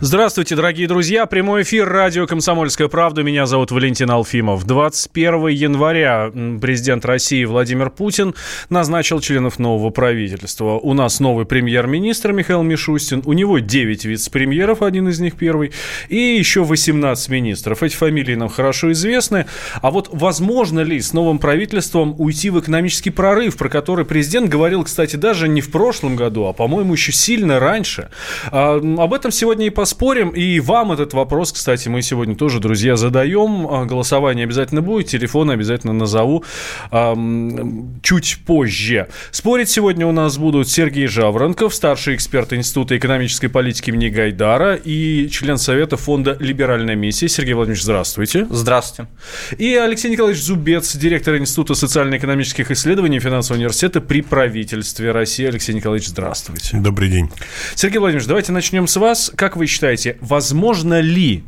Здравствуйте, дорогие друзья. Прямой эфир радио «Комсомольская правда». Меня зовут Валентин Алфимов. 21 января президент России Владимир Путин назначил членов нового правительства. У нас новый премьер-министр Михаил Мишустин. У него 9 вице-премьеров, один из них первый. И еще 18 министров. Эти фамилии нам хорошо известны. А вот возможно ли с новым правительством уйти в экономический прорыв, про который президент говорил, кстати, даже не в прошлом году, а, по-моему, еще сильно раньше. А, об этом сегодня и пос поспорим. И вам этот вопрос, кстати, мы сегодня тоже, друзья, задаем. А, голосование обязательно будет, телефон обязательно назову эм, чуть позже. Спорить сегодня у нас будут Сергей Жаворонков, старший эксперт Института экономической политики имени Гайдара и член Совета фонда «Либеральная миссия». Сергей Владимирович, здравствуйте. Здравствуйте. И Алексей Николаевич Зубец, директор Института социально-экономических исследований Финансового университета при правительстве России. Алексей Николаевич, здравствуйте. Добрый день. Сергей Владимирович, давайте начнем с вас. Как вы считаете, считаете, возможно ли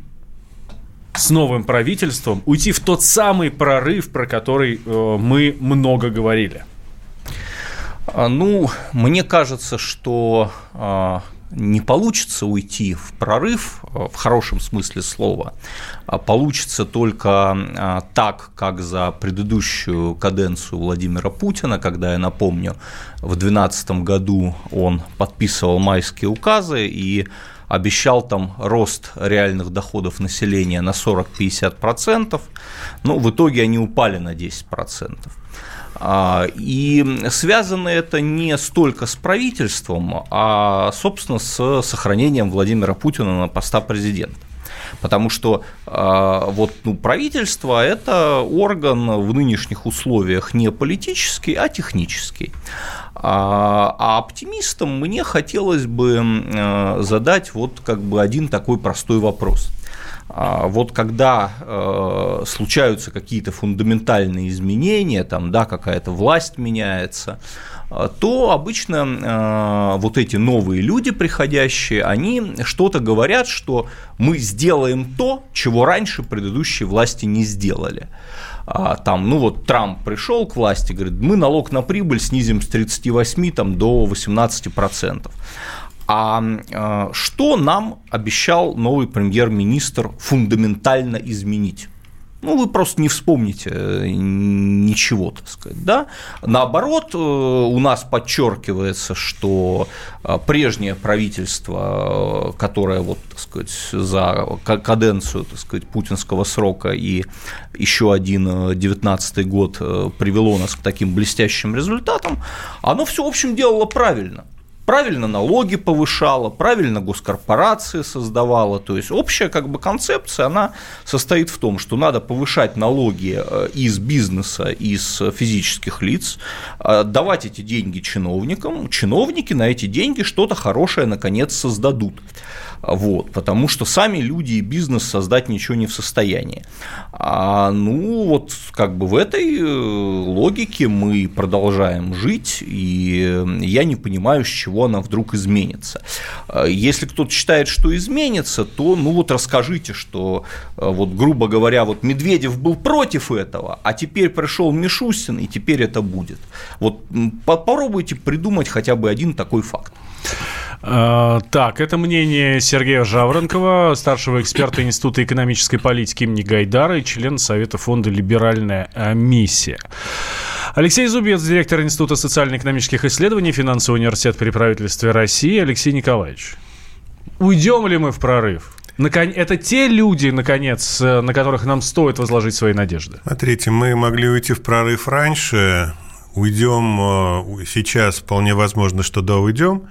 с новым правительством уйти в тот самый прорыв, про который э, мы много говорили? А, ну, мне кажется, что э, не получится уйти в прорыв э, в хорошем смысле слова, а получится только так, как за предыдущую каденцию Владимира Путина, когда, я напомню, в 2012 году он подписывал майские указы и обещал там рост реальных доходов населения на 40-50%, но в итоге они упали на 10%. А, и связано это не столько с правительством, а, собственно, с сохранением Владимира Путина на поста президента. Потому что э, вот, ну, правительство – это орган в нынешних условиях не политический, а технический. А, а оптимистам мне хотелось бы э, задать вот как бы один такой простой вопрос. А, вот когда случаются какие-то фундаментальные изменения, там, да, какая-то власть меняется, то обычно э, вот эти новые люди приходящие, они что-то говорят, что мы сделаем то, чего раньше предыдущие власти не сделали. А, там, ну вот Трамп пришел к власти, говорит, мы налог на прибыль снизим с 38 там, до 18 процентов. А э, что нам обещал новый премьер-министр фундаментально изменить? Ну, вы просто не вспомните э, ничего, так сказать, да. Наоборот, э, у нас подчеркивается, что э, прежнее правительство, которое вот, так сказать, за каденцию, так сказать, путинского срока и еще один 19 год привело нас к таким блестящим результатам, оно все, в общем, делало правильно правильно налоги повышала, правильно госкорпорации создавала. То есть общая как бы концепция, она состоит в том, что надо повышать налоги э, из бизнеса, из физических лиц, э, давать эти деньги чиновникам, чиновники на эти деньги что-то хорошее наконец создадут вот, потому что сами люди и бизнес создать ничего не в состоянии. А, ну, вот как бы в этой э, логике мы продолжаем жить, и я не понимаю, с чего она вдруг изменится. А, если кто-то считает, что изменится, то, ну, вот расскажите, что, э, вот, грубо говоря, вот Медведев был против этого, а теперь пришел Мишустин, и теперь это будет. Вот попробуйте придумать хотя бы один такой факт. Э, так, это мнение Сергея Жаворонкова, старшего эксперта Института экономической политики имени Гайдара и член Совета фонда «Либеральная э, миссия». Алексей Зубец, директор Института социально-экономических исследований Финансового университета при правительстве России. Алексей Николаевич, уйдем ли мы в прорыв? Это те люди, наконец, э, на которых нам стоит возложить свои надежды. Смотрите, мы могли уйти в прорыв раньше, уйдем сейчас, вполне возможно, что да, уйдем.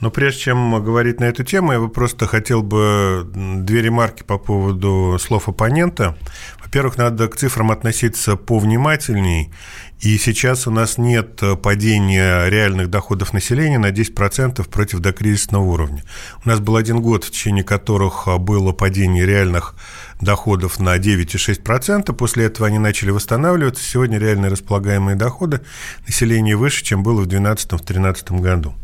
Но прежде чем говорить на эту тему, я бы просто хотел бы две ремарки по поводу слов оппонента. Во-первых, надо к цифрам относиться повнимательней. И сейчас у нас нет падения реальных доходов населения на 10% против докризисного уровня. У нас был один год, в течение которых было падение реальных доходов на 9,6%. После этого они начали восстанавливаться. Сегодня реальные располагаемые доходы населения выше, чем было в 2012-2013 году.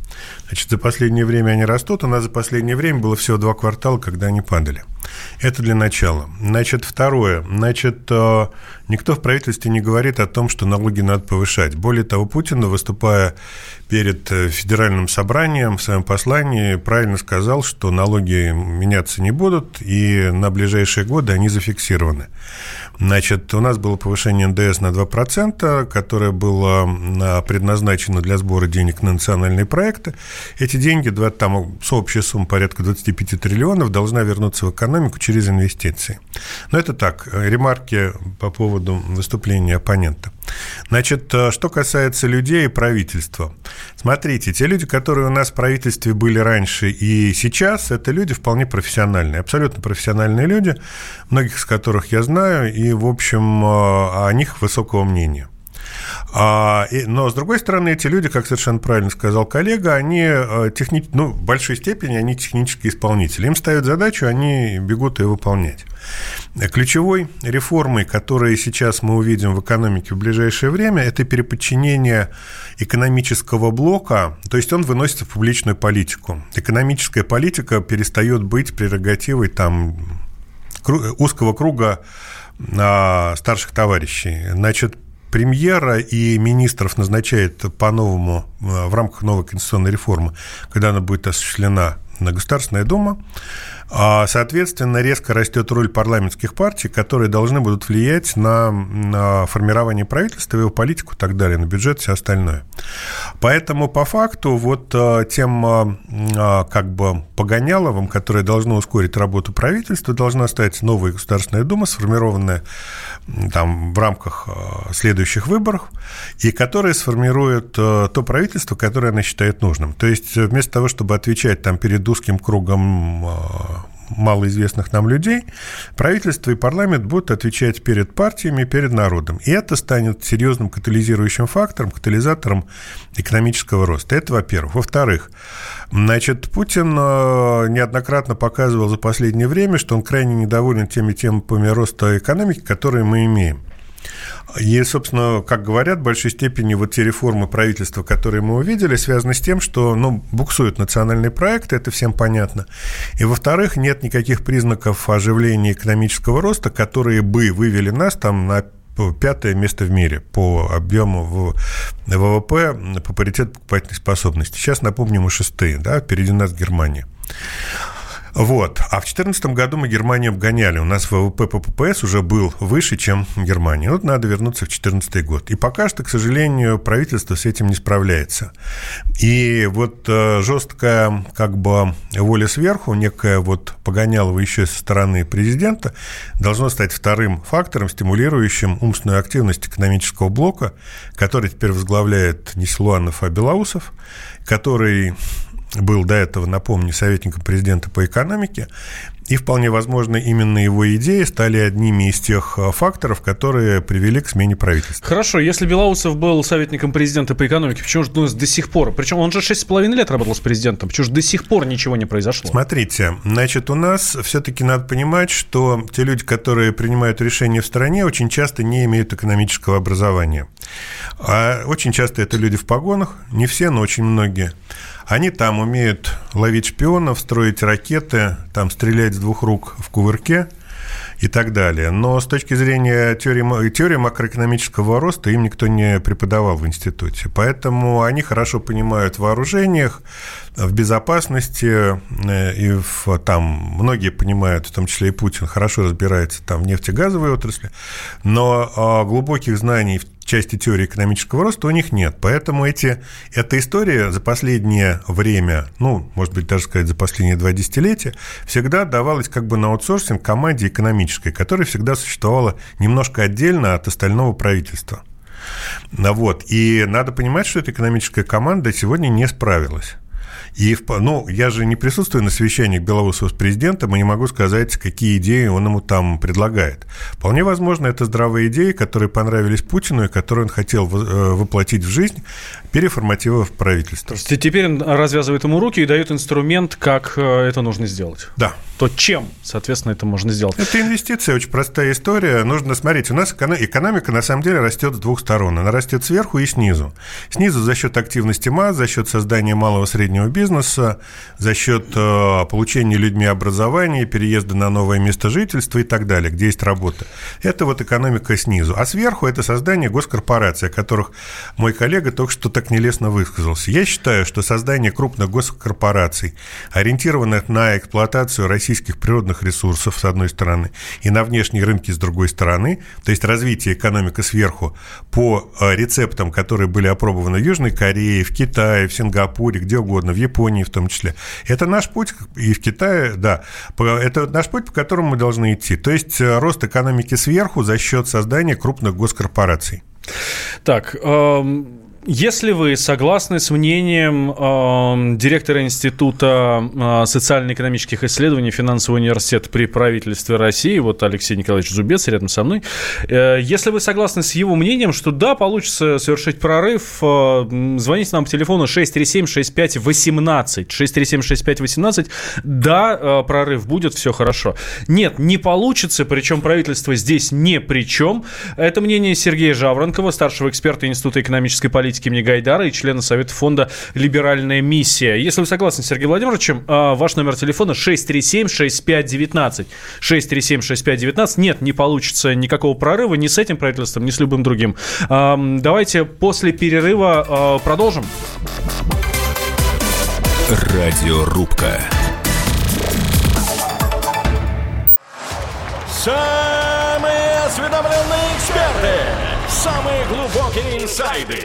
Значит, за последнее время они растут, у нас за последнее время было всего два квартала, когда они падали. Это для начала. Значит, второе. Значит, э, никто в правительстве не говорит о том, что налоги надо повышать. Более того, Путин, выступая перед э, федеральным собранием в своем послании, правильно сказал, что налоги меняться не будут, и на ближайшие годы они зафиксированы. Значит, у нас было повышение НДС на 2%, которое было предназначено для сбора денег на национальные проекты. Эти деньги, там общая сумма порядка 25 триллионов, должна вернуться в экономику через инвестиции. Но это так, ремарки по поводу выступления оппонента. Значит, э, что касается людей и правительства. Смотрите, те люди, которые у нас в правительстве были раньше и сейчас, это люди вполне профессиональные, абсолютно профессиональные люди, многих из которых я знаю, и, в общем, э, о них высокого мнения. А, и, но, с другой стороны, эти люди, как совершенно правильно сказал коллега, они э, техни... ну, в большой степени они технические исполнители. Им ставят задачу, они бегут ее выполнять. Ключевой реформой, которую сейчас мы увидим в экономике в ближайшее время, это переподчинение экономического блока, то есть он выносится в публичную политику. Экономическая политика перестает быть прерогативой там, узкого круга а, старших товарищей. Значит, премьера и министров назначает по-новому э, в рамках новой конституционной реформы, когда она будет осуществлена на Государственная Дума. А, соответственно, резко растет роль парламентских партий, которые должны будут влиять на, на формирование правительства, его политику и так далее, на бюджет и все остальное. Поэтому, по факту, вот а, тем а, как бы погоняловым, которое должно ускорить работу правительства, должна стать новая Государственная Дума, сформированная там, в рамках следующих выборов, и которая сформирует то правительство, которое она считает нужным. То есть вместо того, чтобы отвечать там перед узким кругом малоизвестных нам людей, правительство и парламент будут отвечать перед партиями, перед народом. И это станет серьезным катализирующим фактором, катализатором экономического роста. Это, во-первых. Во-вторых, значит, Путин э, неоднократно показывал за последнее время, что он крайне недоволен теми темпами роста экономики, которые мы имеем. И, собственно, как говорят, в большей степени вот те реформы правительства, которые мы увидели, связаны с тем, что ну, буксуют национальные проекты, это всем понятно. И, во-вторых, нет никаких признаков оживления экономического роста, которые бы вывели нас там на пятое место в мире по объему ВВП по паритету покупательной способности. Сейчас, напомню, мы шестые, да, впереди нас Германия. Вот. А в 2014 году мы Германию обгоняли. У нас ВВП по ППС уже был выше, чем Германия. Вот надо вернуться в 2014 год. И пока что, к сожалению, правительство с этим не справляется. И вот э, жесткая как бы воля сверху, некая вот погонялова еще со стороны президента, должно стать вторым фактором, стимулирующим умственную активность экономического блока, который теперь возглавляет не Силуанов, а Белоусов, который был до этого, напомню, советником президента по экономике, и вполне возможно, именно его идеи стали одними из тех э, факторов, которые привели к смене правительства. Хорошо, если Белоусов был советником президента по экономике, почему же ну, до сих пор? Причем он же 6,5 лет работал с президентом, почему же до сих пор ничего не произошло? Смотрите, значит, у нас все-таки надо понимать, что те люди, которые принимают решения в стране, очень часто не имеют экономического образования. А очень часто это люди в погонах, не все, но очень многие. Они там умеют ловить шпионов, строить ракеты, там стрелять с двух рук в кувырке и так далее. Но с точки зрения теории, теории макроэкономического роста им никто не преподавал в институте. Поэтому они хорошо понимают в вооружениях, в безопасности, э, и в, там многие понимают, в том числе и Путин, хорошо разбирается там в нефтегазовой отрасли, но а, глубоких знаний в части теории экономического роста у них нет. Поэтому эти, эта история за последнее время, ну, может быть, даже сказать, за последние два десятилетия, всегда давалась как бы на аутсорсинг команде экономической, которая всегда существовала немножко отдельно от остального правительства. Вот. И надо понимать, что эта экономическая команда сегодня не справилась. И, ну, я же не присутствую на совещании Белоусова с президентом и не могу сказать, какие идеи он ему там предлагает. Вполне возможно, это здравые идеи, которые понравились Путину и которые он хотел э, воплотить в жизнь, переформатировав правительство. То есть теперь он развязывает ему руки и дает инструмент, как э, это нужно сделать? Да. То чем, соответственно, это можно сделать? Это инвестиция, очень простая история. Нужно смотреть. У нас экономика, на самом деле, растет с двух сторон. Она растет сверху и снизу. Снизу за счет активности масс, за счет создания малого среднего бизнеса, бизнеса, за счет э, получения людьми образования, переезда на новое место жительства и так далее, где есть работа. Это вот экономика снизу. А сверху это создание госкорпораций, о которых мой коллега только что так нелестно высказался. Я считаю, что создание крупных госкорпораций, ориентированных на эксплуатацию российских природных ресурсов, с одной стороны, и на внешние рынки, с другой стороны, то есть развитие экономики сверху по э, рецептам, которые были опробованы в Южной Корее, в Китае, в Сингапуре, где угодно, в Японии в том числе. Это наш путь, и в Китае, да, это наш путь, по которому мы должны идти. То есть э, рост экономики сверху за счет создания крупных госкорпораций. Так, эм, если вы согласны с мнением э, директора Института э, социально-экономических исследований Финансового университета при правительстве России, вот Алексей Николаевич Зубец рядом со мной, э, если вы согласны с его мнением, что да, получится совершить прорыв, э, звоните нам по телефону 637-6518, 637-6518, да, э, прорыв будет, все хорошо. Нет, не получится, причем правительство здесь не при чем. Это мнение Сергея Жаворонкова, старшего эксперта Института экономической политики политики имени Гайдара и члена Совета фонда «Либеральная миссия». Если вы согласны с Сергеем Владимировичем, а, ваш номер телефона 637-6519. 637-6519. Нет, не получится никакого прорыва ни с этим правительством, ни с любым другим. Давайте после перерыва а, продолжим. Радиорубка. Самые осведомленные эксперты. Самые глубокие инсайды.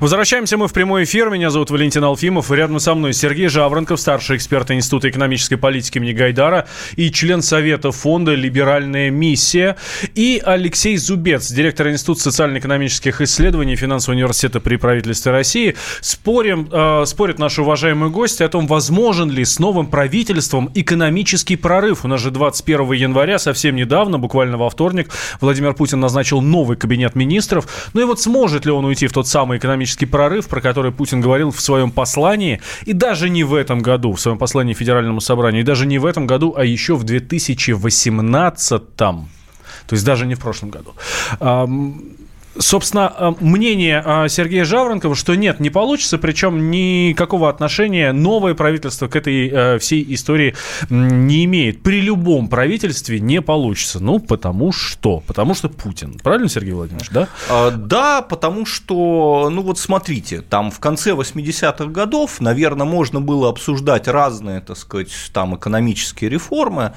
Возвращаемся мы в прямой эфир. Меня зовут Валентин Алфимов. И рядом со мной Сергей Жаворонков, старший эксперт Института экономической политики имени Гайдара и член Совета фонда «Либеральная миссия». И Алексей Зубец, директор Института социально-экономических исследований Финансового университета при правительстве России. Спорим, э, спорят наши уважаемые гости о том, возможен ли с новым правительством экономический прорыв. У нас же 21 января, совсем недавно, буквально во вторник, Владимир Путин назначил новый кабинет министров. Ну и вот сможет ли он уйти в тот самый экономический экономический прорыв, про который Путин говорил в своем послании, и даже не в этом году, в своем послании Федеральному собранию, и даже не в этом году, а еще в 2018 то есть даже не в прошлом году. Собственно, э, мнение э, Сергея Жаворонкова, что нет, не получится, причем никакого отношения новое правительство к этой э, всей истории не имеет. При любом правительстве не получится. Ну, потому что? Потому что Путин. Правильно, Сергей Владимирович, да? А, да, потому что, ну вот смотрите, там в конце 80-х годов, наверное, можно было обсуждать разные, так сказать, там экономические реформы,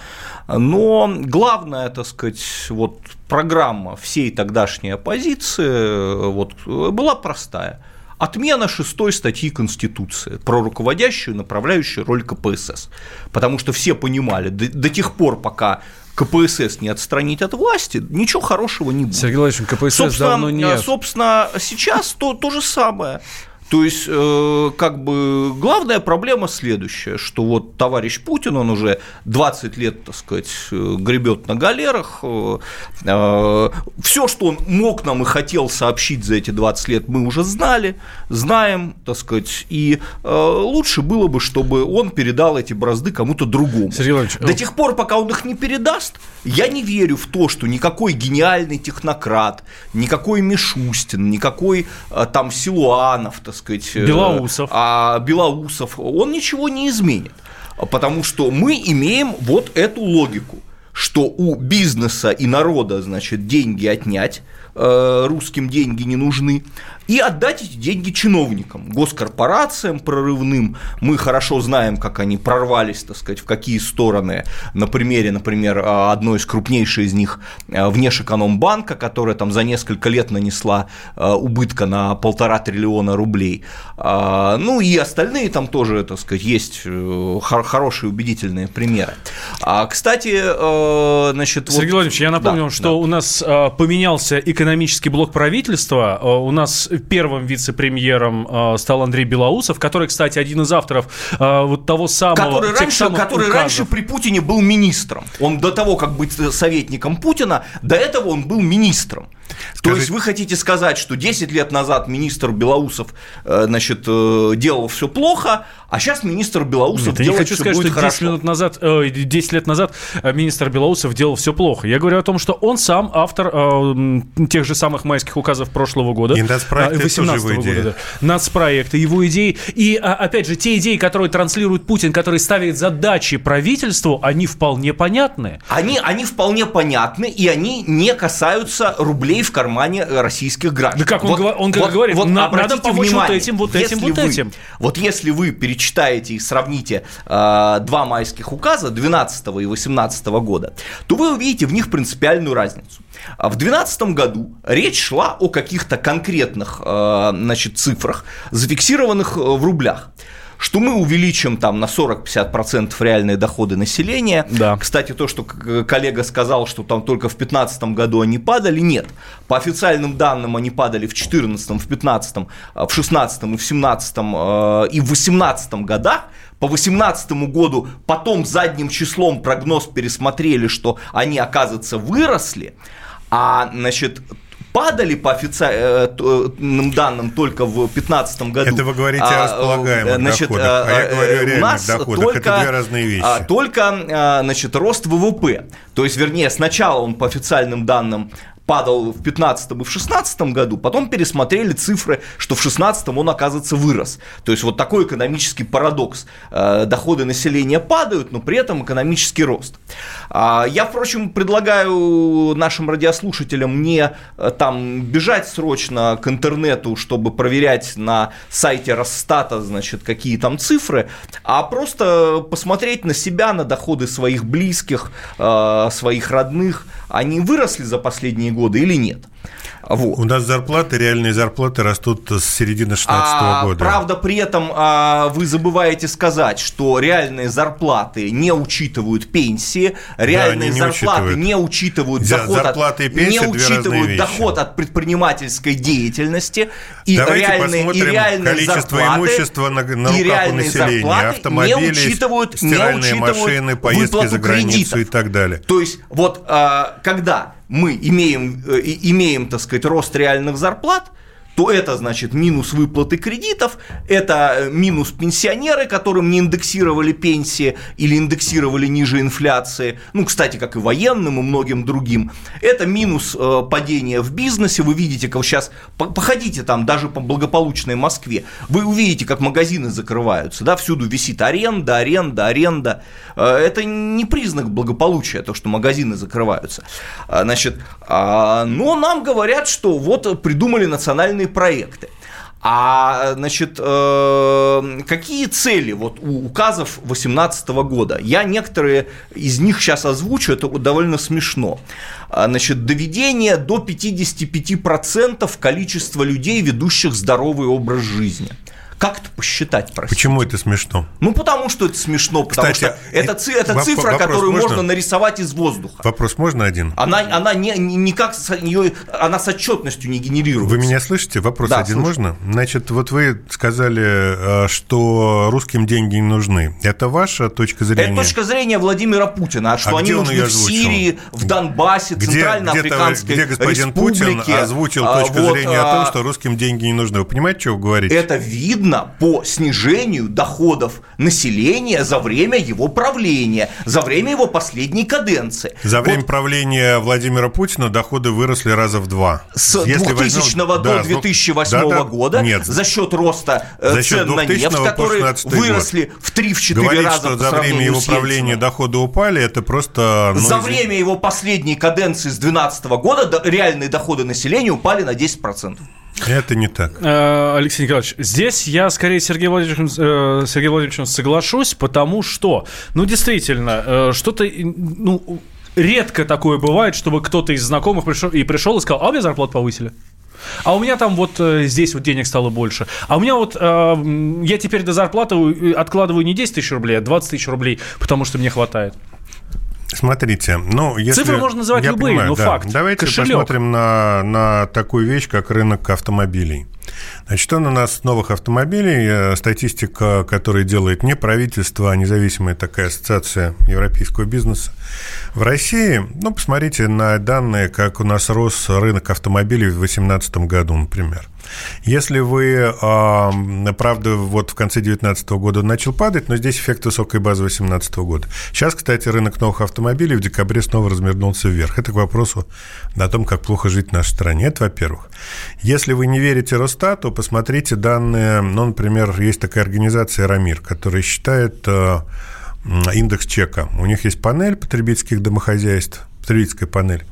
но главное, так сказать, вот программа всей тогдашней оппозиции э, вот, была простая. Отмена шестой статьи Конституции про руководящую направляющую роль КПСС. Потому что все понимали, до, до тех пор, пока КПСС не отстранить от власти, ничего хорошего не будет. Сергей Владимирович, КПСС собственно, давно нет. Собственно, сейчас то, то же самое. То есть, э, как бы главная проблема следующая, что вот товарищ Путин, он уже 20 лет, так сказать, э, гребет на галерах. Э, Все, что он мог нам и хотел сообщить за эти 20 лет, мы уже знали, знаем, так сказать, и лучше было бы, чтобы он передал эти бразды кому-то другому. Сергей До тех пор, пока он их не передаст, я не верю в то, что никакой гениальный технократ, никакой Мишустин, никакой там Силуанов, так сказать, сказать... Э, Белоусов. А Белоусов, он ничего не изменит. Потому что мы имеем вот эту логику, что у бизнеса и народа, значит, деньги отнять, э, русским деньги не нужны, и отдать эти деньги чиновникам, госкорпорациям прорывным. Мы хорошо знаем, как они прорвались, так сказать, в какие стороны. На примере, например, одной из крупнейших из них Внешэкономбанка, которая там за несколько лет нанесла убытка на полтора триллиона рублей. Ну и остальные там тоже, так сказать, есть э, хорошие убедительные примеры. А, кстати, э, значит... Сергей вот... Владимирович, я напомню, да, что да. у нас э, поменялся экономический блок правительства. У нас первым вице-премьером стал Андрей Белоусов, который, кстати, один из авторов вот того самого... Который, раньше, который раньше при Путине был министром. Он до того, как быть советником Путина, до этого он был министром. Скажите... То есть вы хотите сказать, что 10 лет назад министр Белоусов значит, делал все плохо, а сейчас министр Белоусов Нет, делает я хочу сказать, что 10, хорошо. минут назад, э, 10 лет назад э, министр Белоусов делал все плохо. Я говорю о том, что он сам автор э, тех же самых майских указов прошлого года. И нацпроекты 18 -го года. Да. Нацпроекты, его идеи. И, а, опять же, те идеи, которые транслирует Путин, которые ставят задачи правительству, они вполне понятны. Они, они вполне понятны, и они не касаются рублей в кармане российских граждан. Да как он, вот, он вот, говорит, вот, надо помочь внимание, вот этим, вот этим, вот вы, этим. Вот если вы перечисляете перечитаете и сравните э, два майских указа 12 и 18 года, то вы увидите в них принципиальную разницу. А в 2012 году речь шла о каких-то конкретных э, значит, цифрах, зафиксированных э, в рублях что мы увеличим там на 40-50% реальные доходы населения. Да. Кстати, то, что коллега сказал, что там только в 2015 году они падали, нет. По официальным данным они падали в 2014, в 2015, в 2016 и в 2017 э, и в 2018 годах. По 2018 году потом задним числом прогноз пересмотрели, что они, оказывается, выросли. А, значит, падали по официальным данным только в 2015 году. Это вы говорите о а, располагаемых значит, доходах, а я говорю о реальных доходах. Только, Это две разные вещи. А, только значит, рост ВВП. То есть, вернее, сначала он по официальным данным падал в 15 и в 16 году, потом пересмотрели цифры, что в 16 он, оказывается, вырос. То есть вот такой экономический парадокс. Э, доходы населения падают, но при этом экономический рост. А, я, впрочем, предлагаю нашим радиослушателям не э, там бежать срочно к интернету, чтобы проверять на сайте Росстата, значит, какие там цифры, а просто посмотреть на себя, на доходы своих близких, э, своих родных. Они выросли за последние годы или нет. Вот. У нас зарплаты, реальные зарплаты растут с середины 2016 а, года. Правда, при этом а, вы забываете сказать, что реальные зарплаты не учитывают пенсии, реальные да, не зарплаты учитывают. не учитывают доход, зарплаты пенсии, не учитывают доход от предпринимательской деятельности и Давайте реальные, и реальные количество зарплаты, имущества на, на и руках у населения, автомобили, не учитывают, стиральные не учитывают машины, поездки за границу кредитов. и так далее. То есть вот а, когда мы имеем, э, имеем, так сказать, рост реальных зарплат – то это значит минус выплаты кредитов, это э, минус пенсионеры, которым не индексировали пенсии или индексировали ниже инфляции, ну, кстати, как и военным и многим другим. Это минус э, падения в бизнесе, вы видите, как сейчас, походите там даже по благополучной Москве, вы увидите, как магазины закрываются, да, всюду висит аренда, аренда, аренда. Э, это не признак благополучия, то, что магазины закрываются. А, значит, а, но нам говорят, что вот придумали национальный определенные проекты. А, значит, э, какие цели вот у указов 2018 года? Я некоторые из них сейчас озвучу, это довольно смешно. А, значит, доведение до 55% количества людей, ведущих здоровый образ жизни – как это посчитать, простите? Почему это смешно? Ну, потому что это смешно, потому Кстати, что это, это цифра, которую можно? можно нарисовать из воздуха. Вопрос можно один? Она, она не, никак, ее, она с отчетностью не генерируется. Вы меня слышите? Вопрос да, один слушаю. можно? Значит, вот вы сказали, э, что русским деньги не нужны. Это ваша точка зрения? Это точка зрения Владимира Путина, а что а они нужны в Сирии, в Донбассе, где, Центральноафриканской где, где господин Республике. Путин озвучил точку вот, зрения а... о том, что русским деньги не нужны. Вы понимаете, что вы говорите? Это видно видно по снижению доходов населения за время его правления, за время его последней каденции. За время вот правления Владимира Путина доходы выросли раза в два. С Если 2000 возьмем... до да, 2008 да, да, года нет. за счет роста э, за счет цен на нефть, которые выросли год. в 3-4 Говорить, раза что за время его правления доходы упали, это просто... Ну, за время его последней каденции с 2012 года реальные доходы населения упали на 10%. Это не так. Э, Алексей Николаевич, здесь я скорее с Сергеем Владимировичем, э, Сергеем Владимировичем соглашусь, потому что, ну, действительно, э, что-то, ну, редко такое бывает, чтобы кто-то из знакомых пришел и пришел и сказал, а меня зарплату повысили. А у меня там вот здесь вот денег стало больше. А у меня вот я теперь до зарплаты откладываю не 10 тысяч рублей, а 20 тысяч рублей, потому что мне хватает. Смотрите, ну, если... Цифры можно называть я любые, понимаю, но да. факт. Давайте Кошелек. посмотрим на, на такую вещь, как рынок автомобилей. Значит, он у нас новых автомобилей, э, статистика, которую делает не правительство, а независимая такая ассоциация европейского бизнеса. В России, ну, посмотрите на данные, как у нас рос рынок автомобилей в 2018 году, например. Если вы, правда, вот в конце 2019 года начал падать, но здесь эффект высокой базы 2018 года. Сейчас, кстати, рынок новых автомобилей в декабре снова развернулся вверх. Это к вопросу о том, как плохо жить в нашей стране. Это, во-первых. Если вы не верите Росстату, посмотрите данные, ну, например, есть такая организация «Рамир», которая считает а, индекс чека. У них есть панель потребительских домохозяйств, потребительская панель.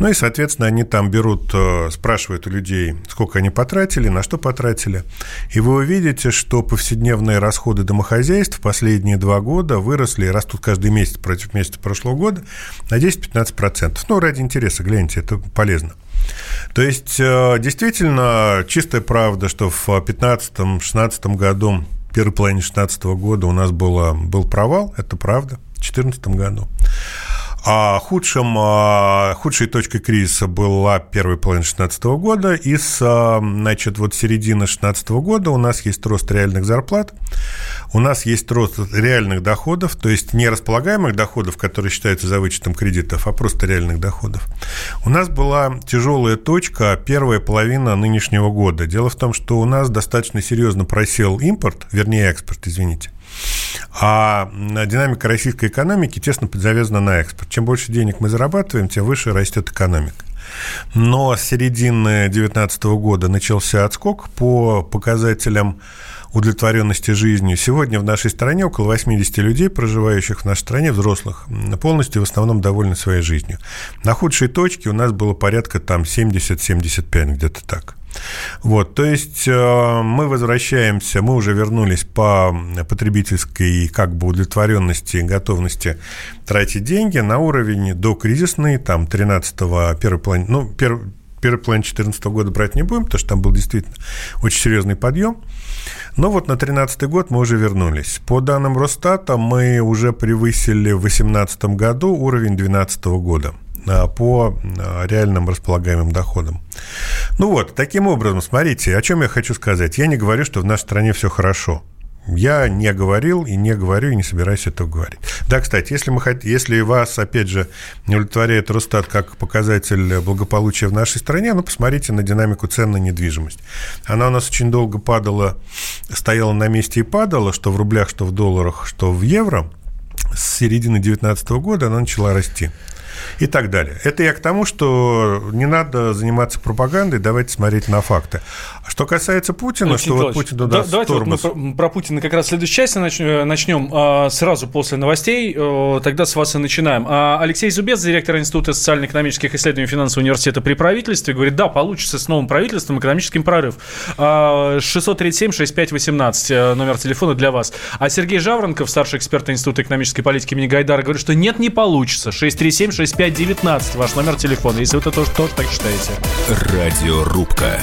Ну и, соответственно, они там берут, э, спрашивают у людей, сколько они потратили, на что потратили. И вы увидите, что повседневные расходы домохозяйств последние два года выросли и растут каждый месяц против месяца прошлого года на 10-15%. Ну, ради интереса, гляньте, это полезно. То есть, э, действительно, чистая правда, что в 2015-2016 году, первой половине 2016 года у нас было, был провал, это правда, в 2014 году. А худшим, а, худшей точкой кризиса была первая половина 2016 года, и с а, значит, вот середины 2016 года у нас есть рост реальных зарплат, у нас есть рост реальных доходов, то есть не располагаемых доходов, которые считаются за вычетом кредитов, а просто реальных доходов. У нас была тяжелая точка первая половина нынешнего года. Дело в том, что у нас достаточно серьезно просел импорт, вернее экспорт, извините. А динамика российской экономики тесно завязана на экспорт. Чем больше денег мы зарабатываем, тем выше растет экономика. Но с середины 2019 года начался отскок по показателям удовлетворенности жизнью. Сегодня в нашей стране около 80 людей, проживающих в нашей стране, взрослых, полностью в основном довольны своей жизнью. На худшей точке у нас было порядка там 70-75, где-то так. Вот, то есть э, мы возвращаемся, мы уже вернулись по потребительской как бы удовлетворенности готовности тратить деньги на уровень до кризисный, там 13-го, первой половины, ну, первый, первой половине 2014 года брать не будем, потому что там был действительно очень серьезный подъем. Но вот на 2013 год мы уже вернулись. По данным Росстата, мы уже превысили в 2018 году уровень 2012 года по реальным располагаемым доходам. Ну вот, таким образом, смотрите, о чем я хочу сказать. Я не говорю, что в нашей стране все хорошо. Я не говорил и не говорю, и не собираюсь этого говорить. Да, кстати, если, мы хот... если вас, опять же, не удовлетворяет Росстат как показатель благополучия в нашей стране, ну, посмотрите на динамику цен на недвижимость. Она у нас очень долго падала, стояла на месте и падала, что в рублях, что в долларах, что в евро. С середины 2019 года она начала расти и так далее. Это я к тому, что не надо заниматься пропагандой, давайте смотреть на факты. А что касается Путина, Алексей что вот Путин туда да, Давайте вот мы про, про Путина как раз в следующей части начнем, начнем а, сразу после новостей, тогда с вас и начинаем. А, Алексей Зубец, директор Института социально-экономических исследований финансового университета при правительстве, говорит, да, получится с новым правительством экономический прорыв. 637-6518, э, номер телефона для вас. А Сергей Жаворонков, старший эксперт Института экономической политики имени Гайдара, говорит, что нет, не получится. 637-6519, ваш номер телефона, если вы это тоже, тоже так считаете. Радиорубка.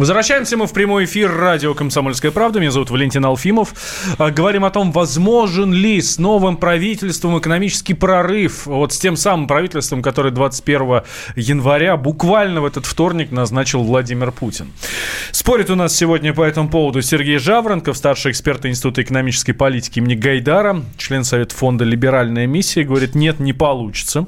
Возвращаемся мы в прямой эфир радио «Комсомольская правда». Меня зовут Валентин Алфимов. А, говорим о том, возможен ли с новым правительством экономический прорыв. Вот с тем самым правительством, которое 21 января, буквально в этот вторник, назначил Владимир Путин. Спорит у нас сегодня по этому поводу Сергей Жаворонков, старший эксперт Института экономической политики имени Гайдара, член Совета фонда «Либеральная миссия», говорит, нет, не получится.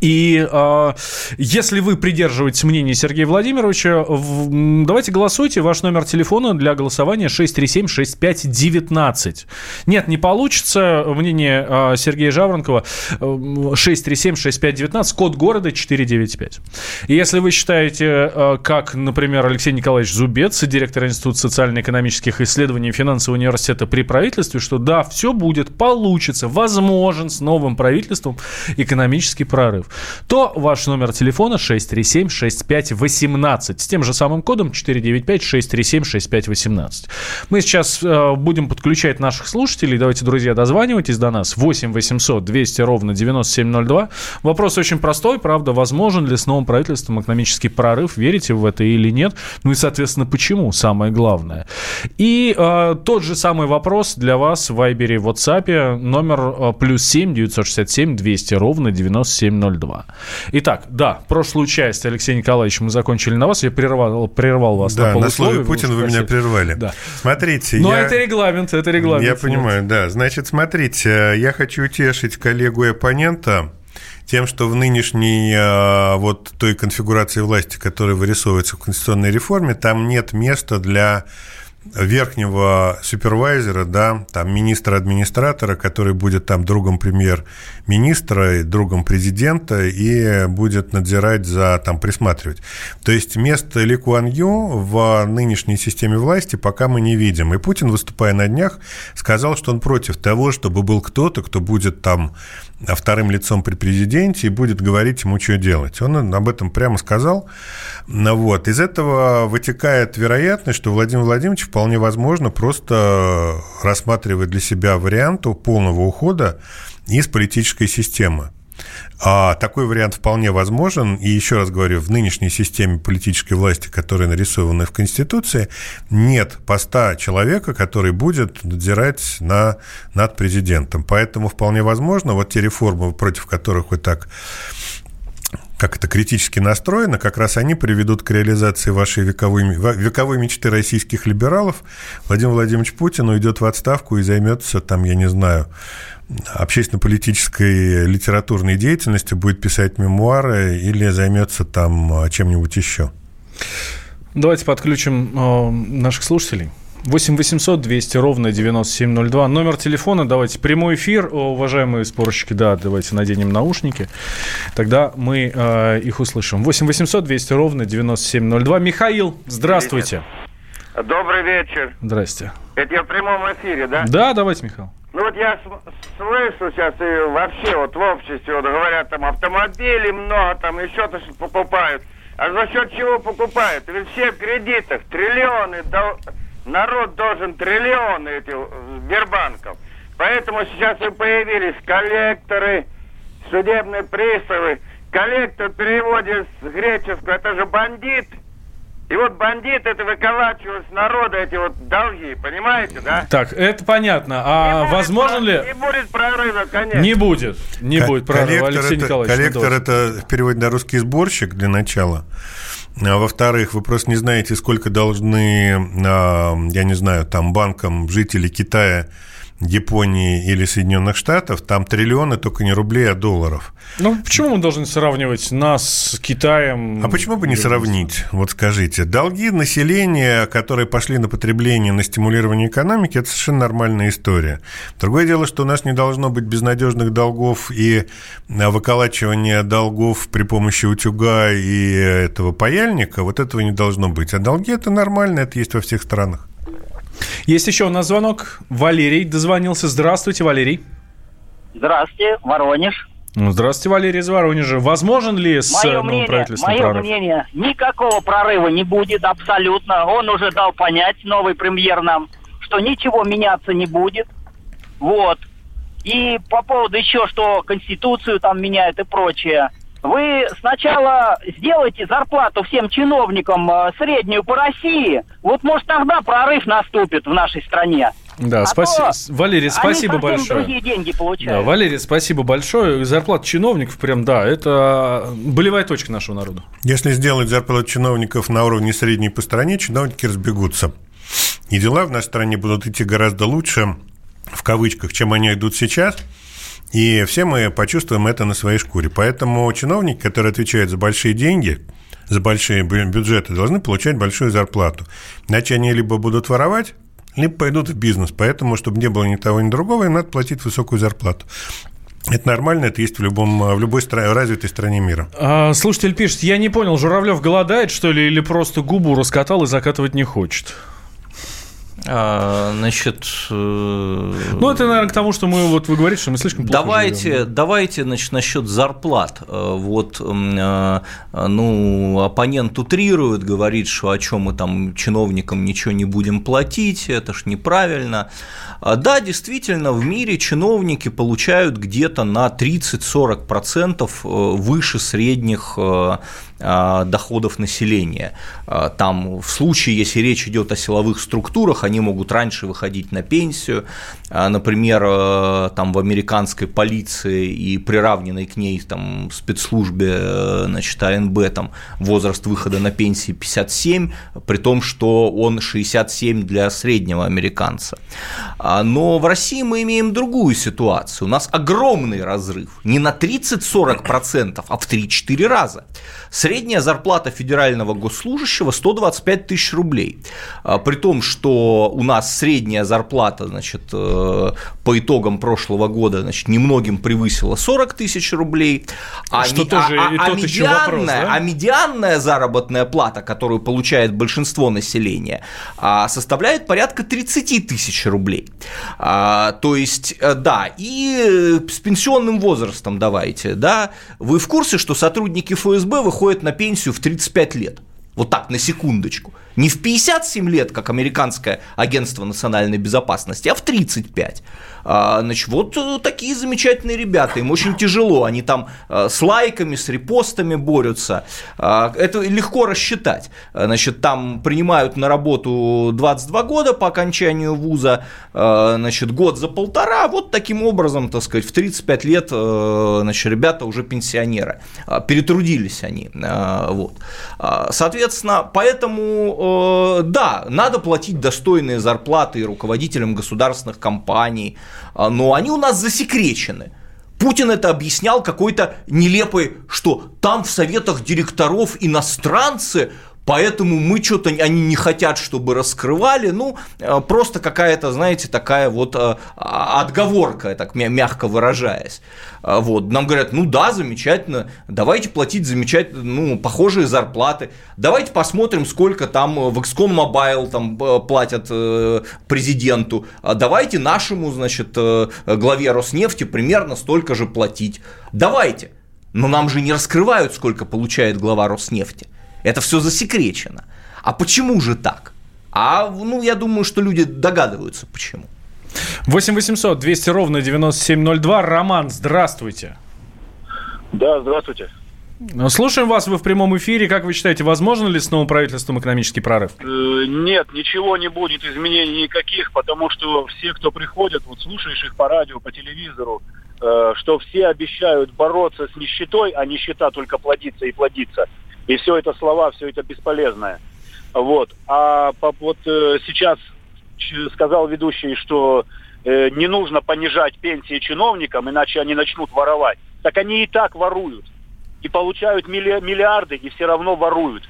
И э, если вы придерживаетесь мнения Сергея Владимировича, в, давайте голосуйте. Ваш номер телефона для голосования 637-6519. Нет, не получится. Мнение э, Сергея Жаворонкова 637-6519, код города 495. И если вы считаете, э, как, например, Алексей Николаевич Зубец, директор Института социально-экономических исследований финансового университета при правительстве, что да, все будет, получится, возможен с новым правительством экономический прорыв то ваш номер телефона 637-6518 с тем же самым кодом 495-637-6518. Мы сейчас э, будем подключать наших слушателей. Давайте, друзья, дозванивайтесь до нас. 8 800 200 ровно 9702. Вопрос очень простой, правда. Возможен ли с новым правительством экономический прорыв? Верите в это или нет? Ну и, соответственно, почему? Самое главное. И э, тот же самый вопрос для вас в Вайбере, WhatsApp. Номер э, плюс 7 967 200 ровно 9702. Итак, да, прошлую часть, Алексей Николаевич, мы закончили на вас. Я прервал, прервал вас да, на на слове Путин вы меня прервали. Да. Смотрите, Но я... это регламент, это регламент. Я понимаю, да. Значит, смотрите, я хочу утешить коллегу и оппонента тем, что в нынешней а, вот той конфигурации власти, которая вырисовывается в конституционной реформе, там нет места для верхнего супервайзера, да, там министра-администратора, который будет там другом премьер-министра и другом президента и будет надзирать за, там, присматривать. То есть место Ли Куан Ю в нынешней системе власти пока мы не видим. И Путин, выступая на днях, сказал, что он против того, чтобы был кто-то, кто будет там вторым лицом при президенте и будет говорить ему, что делать. Он об этом прямо сказал. Ну вот. Из этого вытекает вероятность, что Владимир Владимирович вполне возможно просто рассматривает для себя вариант полного ухода из политической системы. А такой вариант вполне возможен. И еще раз говорю, в нынешней системе политической власти, которая нарисована в Конституции, нет поста человека, который будет надзирать на, над президентом. Поэтому вполне возможно, вот те реформы, против которых вы так как это критически настроено, как раз они приведут к реализации вашей вековой, вековой мечты российских либералов. Владимир Владимирович Путин уйдет в отставку и займется, там, я не знаю, общественно-политической литературной деятельностью, будет писать мемуары или займется там а, чем-нибудь еще. Давайте подключим э, наших слушателей. 8 800 200 ровно 9702. Номер телефона, давайте прямой эфир. Уважаемые спорщики, да, давайте наденем наушники. Тогда мы э, их услышим. 8 800 200 ровно 9702. Михаил, здравствуйте. Добрый вечер. Здрасте. Это я в прямом эфире, да? Да, давайте, Михаил. Ну вот я слышу сейчас и вообще вот в обществе вот говорят, там автомобилей много, там еще то что покупают. А за счет чего покупают? Ведь все в кредитах, триллионы, дол... народ должен триллионы этих Сбербанков. Поэтому сейчас и появились коллекторы, судебные приставы. Коллектор в переводе с греческого, это же бандит – и вот бандиты это выколачивают с народа эти вот долги, понимаете, да? Так, это понятно. А не возможно будет, ли... Не будет прорыва, конечно. Не будет. Не будет прорыва, Алексей это, Николаевич. Коллектор – это в переводе на русский сборщик для начала. А во-вторых, вы просто не знаете, сколько должны, а, я не знаю, там банкам жители Китая Японии или Соединенных Штатов, там триллионы только не рублей, а долларов. Ну, почему мы должны сравнивать нас с Китаем? А почему бы не сравнить? Вот скажите. Долги населения, которые пошли на потребление, на стимулирование экономики, это совершенно нормальная история. Другое дело, что у нас не должно быть безнадежных долгов и выколачивания долгов при помощи утюга и этого паяльника. Вот этого не должно быть. А долги – это нормально, это есть во всех странах. Есть еще у нас звонок. Валерий дозвонился. Здравствуйте, Валерий. Здравствуйте, Воронеж. Ну, здравствуйте, Валерий из Воронежа. Возможен ли с мое новым мнение, правительством мое прорыв? мнение, никакого прорыва не будет абсолютно. Он уже дал понять, новый премьер нам, что ничего меняться не будет. Вот. И по поводу еще, что Конституцию там меняют и прочее. Вы сначала сделайте зарплату всем чиновникам э, среднюю по России. Вот может тогда прорыв наступит в нашей стране. Да, а спасибо. Валерий, спасибо они большое. другие деньги получают. Да, Валерий, спасибо большое. Зарплата чиновников, прям, да, это болевая точка нашего народа. Если сделать зарплату чиновников на уровне средней по стране, чиновники разбегутся. И дела в нашей стране будут идти гораздо лучше, в кавычках, чем они идут сейчас. И все мы почувствуем это на своей шкуре. Поэтому чиновники, которые отвечают за большие деньги, за большие бюджеты, должны получать большую зарплату. Иначе они либо будут воровать, либо пойдут в бизнес. Поэтому, чтобы не было ни того, ни другого, им надо платить высокую зарплату. Это нормально, это есть в, любом, в любой стране, развитой стране мира. А, слушатель пишет, я не понял, Журавлев голодает, что ли, или просто губу раскатал и закатывать не хочет? А, значит... Э, ну, это, наверное, к тому, что мы, вот вы говорите, что мы слишком плохо Давайте, живем. давайте, значит, насчет зарплат. Э, вот, э, ну, оппонент утрирует, говорит, что о чем мы там чиновникам ничего не будем платить, это ж неправильно. А, да, действительно, в мире чиновники получают где-то на 30-40% выше средних доходов населения. Там в случае, если речь идет о силовых структурах, они могут раньше выходить на пенсию. А, например, там в американской полиции и приравненной к ней там, спецслужбе э, значит, АНБ там, возраст выхода на пенсии 57, при том, что он 67 для среднего американца. А, но в России мы имеем другую ситуацию. У нас огромный разрыв. Не на 30-40%, а в 3-4 раза. Средняя зарплата федерального госслужащего 125 тысяч рублей. А, при том, что у нас средняя зарплата значит, э, по итогам прошлого года значит, немногим превысила 40 тысяч рублей. А, что не, тоже, а, а, а, медианная, вопрос, да? а медианная заработная плата, которую получает большинство населения, а, составляет порядка 30 тысяч рублей. То есть, э, да, и с пенсионным возрастом давайте, да, вы в курсе, что сотрудники ФСБ выходят выходит на пенсию в 35 лет. Вот так, на секундочку. Не в 57 лет, как американское агентство национальной безопасности, а в 35. А, значит, вот э, такие замечательные ребята, им очень тяжело, они там э, с лайками, с репостами борются, а, это легко рассчитать. Значит, там принимают на работу 22 года по окончанию вуза, э, значит, год за полтора, вот таким образом, так сказать, в 35 лет, значит, ребята уже пенсионеры, а, перетрудились они, вот. Соответственно, поэтому Э, да, надо платить достойные зарплаты руководителям государственных компаний, а, но они у нас засекречены. Путин это объяснял какой-то нелепой, что там в советах директоров иностранцы, Поэтому мы что-то, они не хотят, чтобы раскрывали, ну, э, просто какая-то, знаете, такая вот э, а, отговорка, так мягко выражаясь. А, вот, нам говорят, ну да, замечательно, давайте платить замечательно, ну, похожие зарплаты, давайте посмотрим, сколько там в XCOM Mobile там э, платят президенту, а давайте нашему, значит, главе Роснефти примерно столько же платить. Давайте. Но нам же не раскрывают, сколько получает глава Роснефти. Это все засекречено. А почему же так? А, ну, я думаю, что люди догадываются, почему. 8 800 200 ровно 9702. Роман, здравствуйте. Да, здравствуйте. Слушаем вас, вы в прямом эфире. Как вы считаете, возможно ли с новым правительством экономический прорыв? Э, нет, ничего не будет, изменений никаких, потому что все, кто приходят, вот слушаешь их по радио, по телевизору, э, что все обещают бороться с нищетой, а нищета только плодится и плодится. И все это слова, все это бесполезное. Вот. А вот э, сейчас сказал ведущий, что э, не нужно понижать пенсии чиновникам, иначе они начнут воровать. Так они и так воруют. И получают милли- миллиарды, и все равно воруют.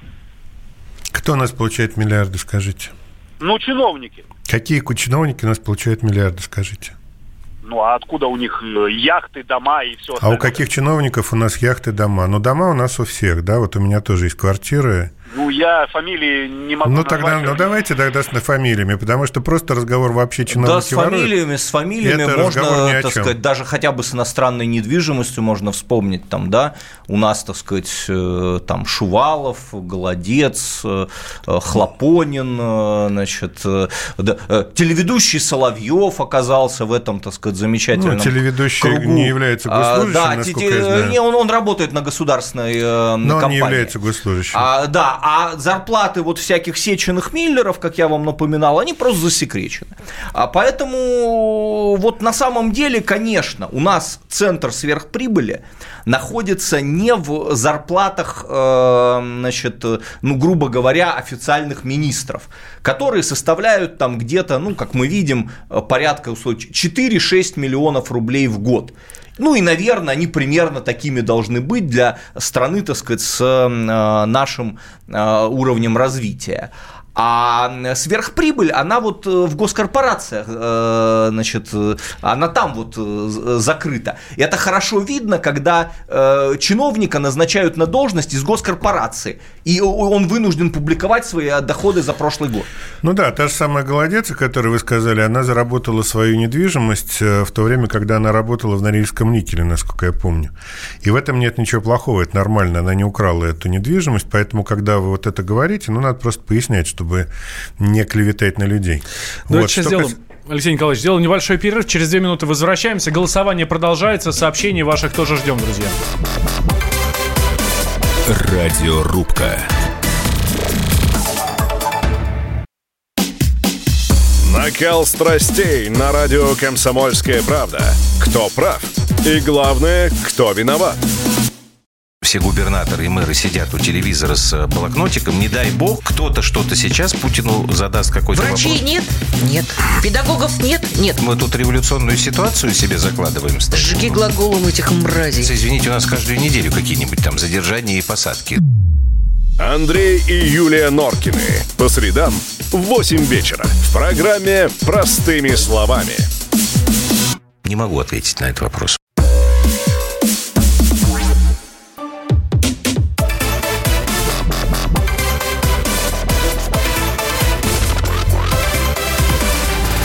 Кто у нас получает миллиарды, скажите? Ну, чиновники. Какие чиновники у нас получают миллиарды, скажите? Ну а откуда у них э, яхты, дома и все остальное? А у каких чиновников у нас яхты, дома? Ну, дома у нас у всех, да, вот у меня тоже есть квартиры. Ну я фамилии не могу Ну, тогда, ну, давайте тогда с фамилиями, потому что просто разговор вообще чиновники Да, с фамилиями, воруют. с фамилиями Это можно, о так чем. сказать, даже хотя бы с иностранной недвижимостью можно вспомнить, там, да, у нас, так сказать, э, там, Шувалов, Голодец, э, э, Хлопонин, значит, да, телеведущий Соловьев оказался в этом, так сказать, замечательном Ну, телеведущий кругу. не является А, госслужащим, да, насколько те- я знаю. Не, он, он работает на государственной э, Но он компании. не является госслужащим. А, да, а зарплаты вот всяких сеченых миллеров, как я вам напоминал, они просто засекречены. А поэтому вот на самом деле, конечно, у нас центр сверхприбыли находится не в зарплатах, э, значит, ну, грубо говоря, официальных министров, которые составляют там где-то, ну, как мы видим, э, порядка 4-6 миллионов рублей в год. Ну и, наверное, они примерно такими должны быть для страны, так сказать, с э, нашим э, уровнем развития. А сверхприбыль, она вот э, в госкорпорациях, э, значит, э, она там вот закрыта. И это хорошо видно, когда чиновника назначают на должность из госкорпорации, и он вынужден публиковать свои доходы за прошлый год. Ну да, та же самая Голодец, о которой вы сказали, она заработала свою недвижимость в то время, когда она работала в Норильском никеле, насколько я помню. И в этом нет ничего плохого, это нормально, она не украла эту недвижимость, поэтому, когда вы вот это говорите, ну, надо просто пояснять, чтобы не клеветать на людей. Давайте Вот, сейчас сделаем. кас- Алексей Николаевич, сделаем небольшой перерыв. Через две минуты возвращаемся. Голосование продолжается. Сообщений ваших тоже ждем, друзья. Радиорубка. Накал страстей на радио «Комсомольская правда». Кто прав? И главное, кто виноват? Все губернаторы и мэры сидят у телевизора с э, блокнотиком. Не дай бог, кто-то что-то сейчас Путину задаст какой-то Врачей вопрос. нет? Нет. Педагогов нет? Нет. Мы тут революционную ситуацию себе закладываем. Сжиги глаголом этих мразей. Извините, у нас каждую неделю какие-нибудь там задержания и посадки. Андрей и Юлия Норкины. По средам в 8 вечера. В программе «Простыми словами». Не могу ответить на этот вопрос.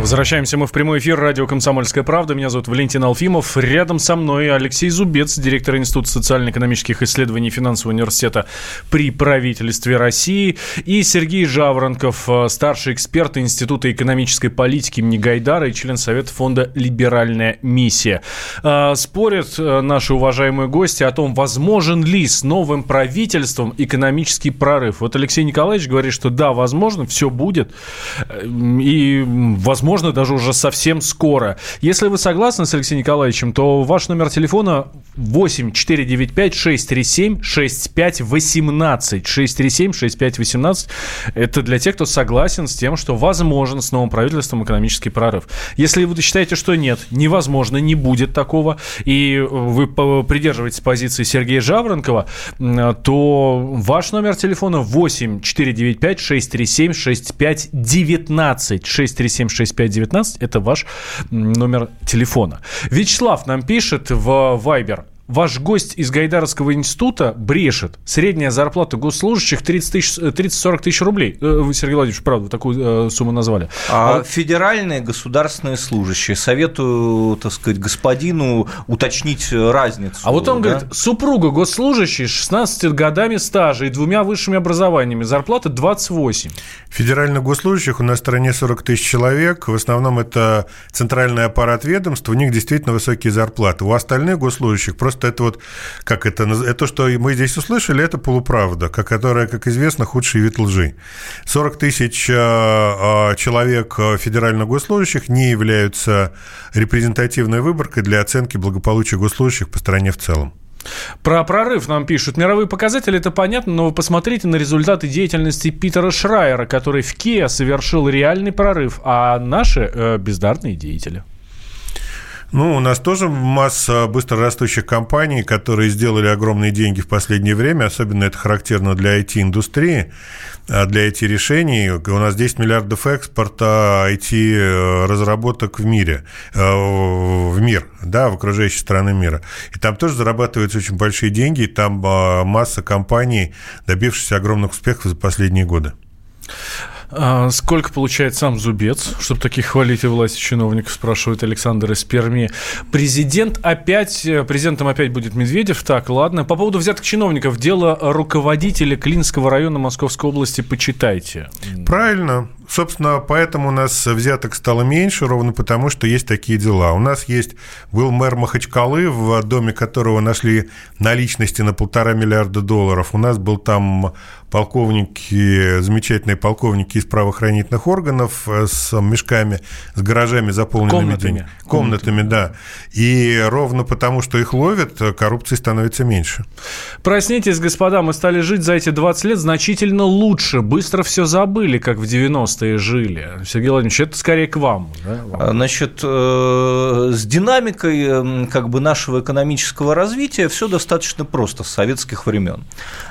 Возвращаемся мы в прямой эфир радио «Комсомольская правда». Меня зовут Валентин Алфимов. Рядом со мной Алексей Зубец, директор Института социально-экономических исследований финансового университета при правительстве России. И Сергей Жаворонков, э, старший эксперт Института экономической политики имени Гайдара и член Совета фонда «Либеральная миссия». Э, Спорят э, наши уважаемые гости о том, возможен ли с новым правительством экономический прорыв. Вот Алексей Николаевич говорит, что да, возможно, все будет. И, м, возможно, даже уже совсем скоро. Если вы согласны с Алексеем Николаевичем, то ваш номер телефона 8 495 637 65 18. 637 65 18. Это для тех, кто согласен с тем, что возможен с новым правительством экономический прорыв. Если вы считаете, что нет, невозможно, не будет такого, и вы по- придерживаетесь позиции Сергея Жаворонкова, м, то ваш номер телефона 8 495 637 65 19. 637 65 19 это ваш номер телефона. Вячеслав нам пишет в Viber. Ваш гость из Гайдаровского института брешет. Средняя зарплата госслужащих 30 тысяч- э, 30-40 тысяч рублей. Э, Вы, Сергей Владимирович, правда, такую э, сумму назвали. А федеральные государственные служащие. Советую, так сказать, господину уточнить разницу. А вот он да? говорит, супруга госслужащий с 16 годами стажа и двумя высшими образованиями, зарплата 28. Федеральных госслужащих у нас в стране 40 тысяч человек. В основном это центральный аппарат ведомств. У них действительно высокие зарплаты. У остальных госслужащих просто это вот, как это, это что мы здесь услышали, это полуправда, которая, как известно, худший вид лжи. 40 тысяч э, э, человек э, федеральных госслужащих не являются репрезентативной выборкой для оценки благополучия госслужащих по стране в целом. Про прорыв нам пишут. Мировые показатели это понятно, но вы посмотрите на результаты деятельности Питера Шрайера, который в Kia совершил реальный прорыв, а наши э, бездарные деятели. Ну, у нас тоже масса быстрорастущих компаний, которые сделали огромные деньги в последнее время, особенно это характерно для IT-индустрии, а для IT-решений. У нас 10 миллиардов экспорта IT-разработок в мире, э, в мир, да, в окружающей страны мира. И там тоже зарабатываются очень большие деньги, и там а, масса компаний, добившихся огромных успехов за последние годы. А сколько получает сам Зубец, чтобы таких хвалить и власти чиновников, спрашивает Александр из Перми. Президент опять, президентом опять будет Медведев. Так, ладно. По поводу взятых чиновников. Дело руководителя Клинского района Московской области почитайте. Правильно. Собственно, поэтому у нас взяток стало меньше, ровно потому, что есть такие дела. У нас есть, был мэр Махачкалы, в доме которого нашли наличности на полтора миллиарда долларов. У нас был там полковники, замечательные полковники из правоохранительных органов э, с мешками, с гаражами заполненными Комнатами. деньгами. Комнатами, да. И ровно потому, что их ловят, коррупции становится меньше. Проснитесь, господа, мы стали жить за эти 20 лет значительно лучше. Быстро все забыли, как в 90-е жили. Сергей Владимирович, это скорее к вам. Да? А, Значит, э, с динамикой м, как бы нашего экономического развития все достаточно просто с советских времен.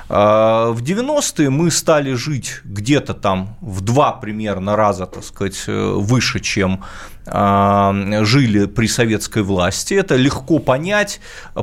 А, В 90-е мы стали жить где-то там в два примерно раза, так сказать, э, выше, чем жили при советской власти. Это легко понять.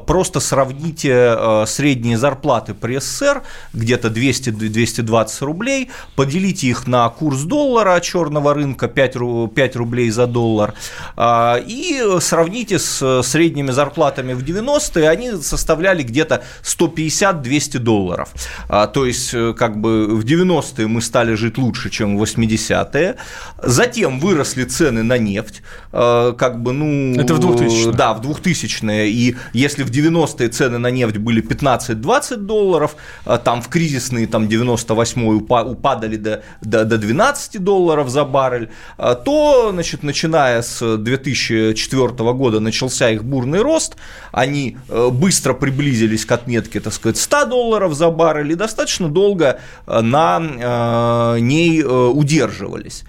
Просто сравните э, средние зарплаты при СССР, где-то 200-220 рублей, поделите их на курс доллара черного рынка, 5, ру- 5 рублей за доллар, а, и сравните с средними зарплатами в 90-е, они составляли где-то 150-200 долларов. А, То есть, э, как бы в 90-е мы стали жить лучше, чем в 80-е. Затем выросли цены на нефть. Э, Как бы, ну... Это в 2000-е. Да, в 2000-е. И если в 90-е цены на нефть были 15-20 долларов, а там в кризисные там 98-й упа- упадали до, до, до 12 долларов за баррель, а, то, значит, начиная с 2004 года начался их бурный рост, они э, быстро приблизились к отметке, так сказать, 100 долларов за баррель и достаточно долго э, на э, ней э, удерживались.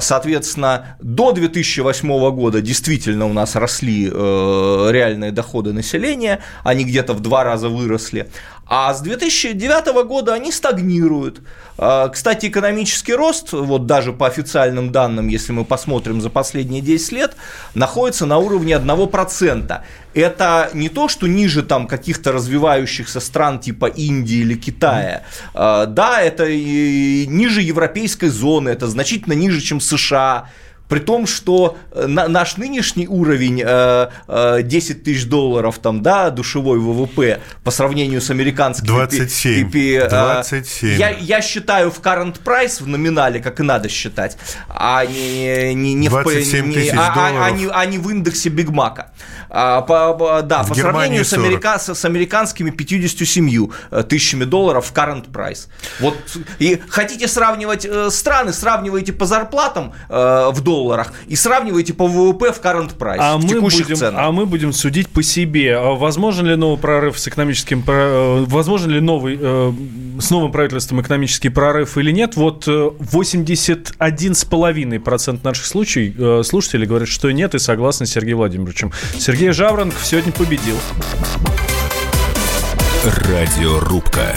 Соответственно, до 2008 года действительно у нас росли э, реальные доходы населения, они где-то в два раза выросли. А с 2009 года они стагнируют. А, Кстати, экономический рост, вот даже по официальным данным, если мы посмотрим за последние 10 лет, находится на уровне 1%. Это не то, что ниже там каких-то развивающихся стран типа Индии или Китая. А, Да, это и ниже европейской зоны, это значительно ниже, чем США. При том, что э, на- наш нынешний уровень э, э, 10 тысяч долларов, там, да, душевой ВВП по сравнению с американским... 27. э, 27. Я, я считаю в current price, в номинале, как и надо считать, а не, не, не, в, 27 не- а- а- а не- а не в индексе Биг Мака. А, по- по- да, В по Германии сравнению с, 40. америка- с- с американскими 57 э, тысячами долларов в current price. Вот, и хотите сравнивать э, страны, сравниваете по зарплатам э, в долларах и сравниваете по ВВП в current price, А в мы, текущих будем, ценах. а мы будем судить по себе. А Возможен ли новый прорыв с экономическим... э, Возможен ли новый, э, с новым правительством экономический прорыв или нет? Вот э, 81,5% наших случаев, э, слушателей говорят, что нет, и согласны с Сергеем Владимировичем. Сергей Жаворонков сегодня победил. Радиорубка.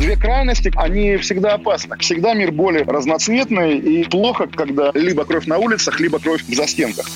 Две крайности, они всегда опасны. Всегда мир более разноцветный и плохо, когда либо кровь на улицах, либо кровь в застенках.